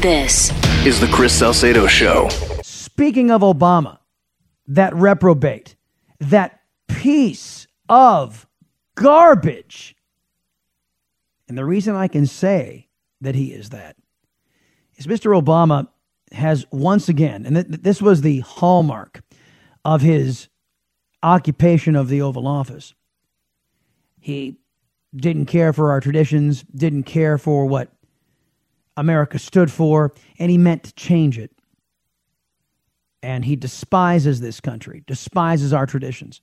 This is the Chris Salcedo Show. Speaking of Obama, that reprobate, that piece of garbage. And the reason I can say that he is that is Mr. Obama has once again, and th- this was the hallmark of his occupation of the Oval Office. He didn't care for our traditions, didn't care for what America stood for, and he meant to change it. And he despises this country, despises our traditions.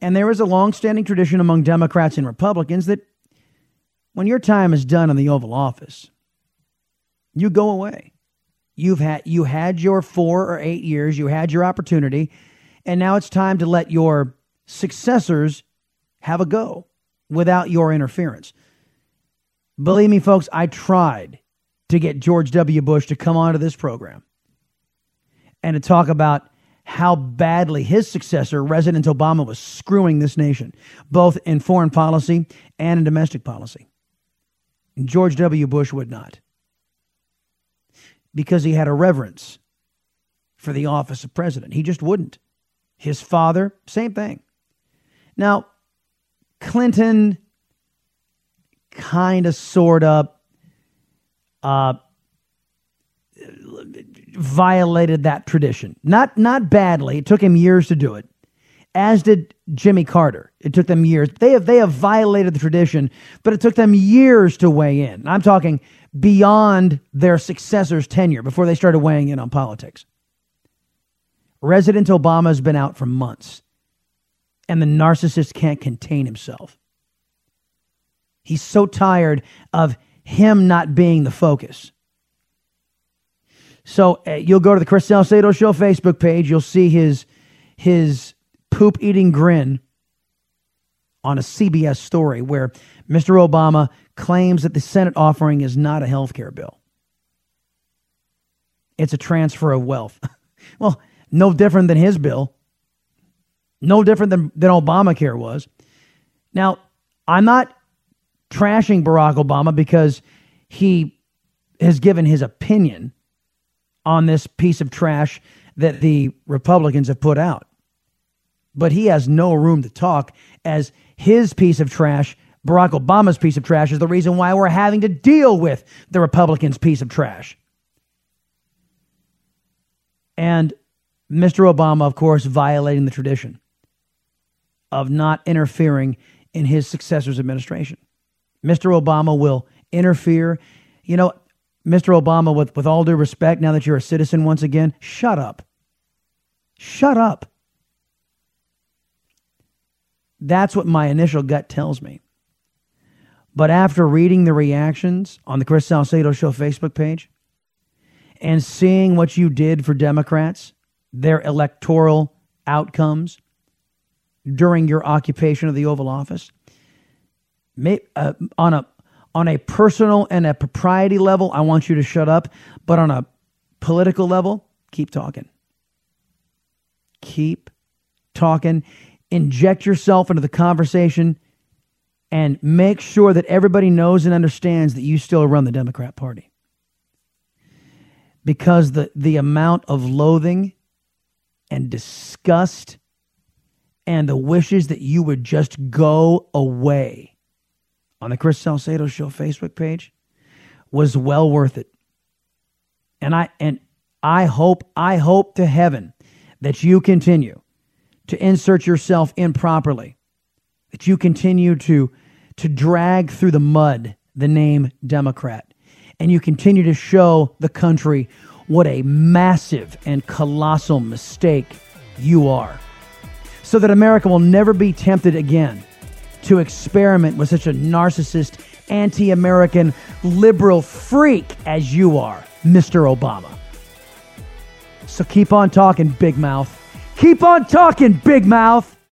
And there is a long-standing tradition among Democrats and Republicans that when your time is done in the Oval Office, you go away. You've had you had your 4 or 8 years, you had your opportunity, and now it's time to let your successors have a go without your interference. Believe me, folks, I tried to get George W. Bush to come onto this program and to talk about how badly his successor, President Obama, was screwing this nation, both in foreign policy and in domestic policy. And George W. Bush would not because he had a reverence for the office of president. He just wouldn't. His father, same thing. Now, Clinton kind of, sort of, uh, violated that tradition. Not not badly. It took him years to do it. As did Jimmy Carter. It took them years. They have they have violated the tradition, but it took them years to weigh in. I'm talking beyond their successor's tenure before they started weighing in on politics. President Obama has been out for months, and the narcissist can't contain himself. He's so tired of him not being the focus. So uh, you'll go to the Chris Salcedo Show Facebook page. You'll see his his poop eating grin on a CBS story where Mr. Obama claims that the Senate offering is not a health care bill. It's a transfer of wealth. well, no different than his bill. No different than, than Obamacare was. Now, I'm not trashing Barack Obama because he has given his opinion on this piece of trash that the Republicans have put out. But he has no room to talk as his piece of trash, Barack Obama's piece of trash, is the reason why we're having to deal with the Republicans' piece of trash. And Mr. Obama, of course, violating the tradition of not interfering in his successor's administration. Mr. Obama will interfere. You know, Mr. Obama, with, with all due respect, now that you're a citizen once again, shut up. Shut up. That's what my initial gut tells me. But after reading the reactions on the Chris Salcedo Show Facebook page and seeing what you did for Democrats, their electoral outcomes during your occupation of the Oval Office, uh, on a on a personal and a propriety level, I want you to shut up. But on a political level, keep talking. Keep talking. Inject yourself into the conversation and make sure that everybody knows and understands that you still run the Democrat Party. Because the, the amount of loathing and disgust and the wishes that you would just go away on the Chris Salcedo Show Facebook page was well worth it. And I and I hope I hope to heaven that you continue to insert yourself improperly. That you continue to to drag through the mud the name Democrat and you continue to show the country what a massive and colossal mistake you are. so that America will never be tempted again to experiment with such a narcissist, anti American, liberal freak as you are, Mr. Obama. So keep on talking, big mouth. Keep on talking, big mouth.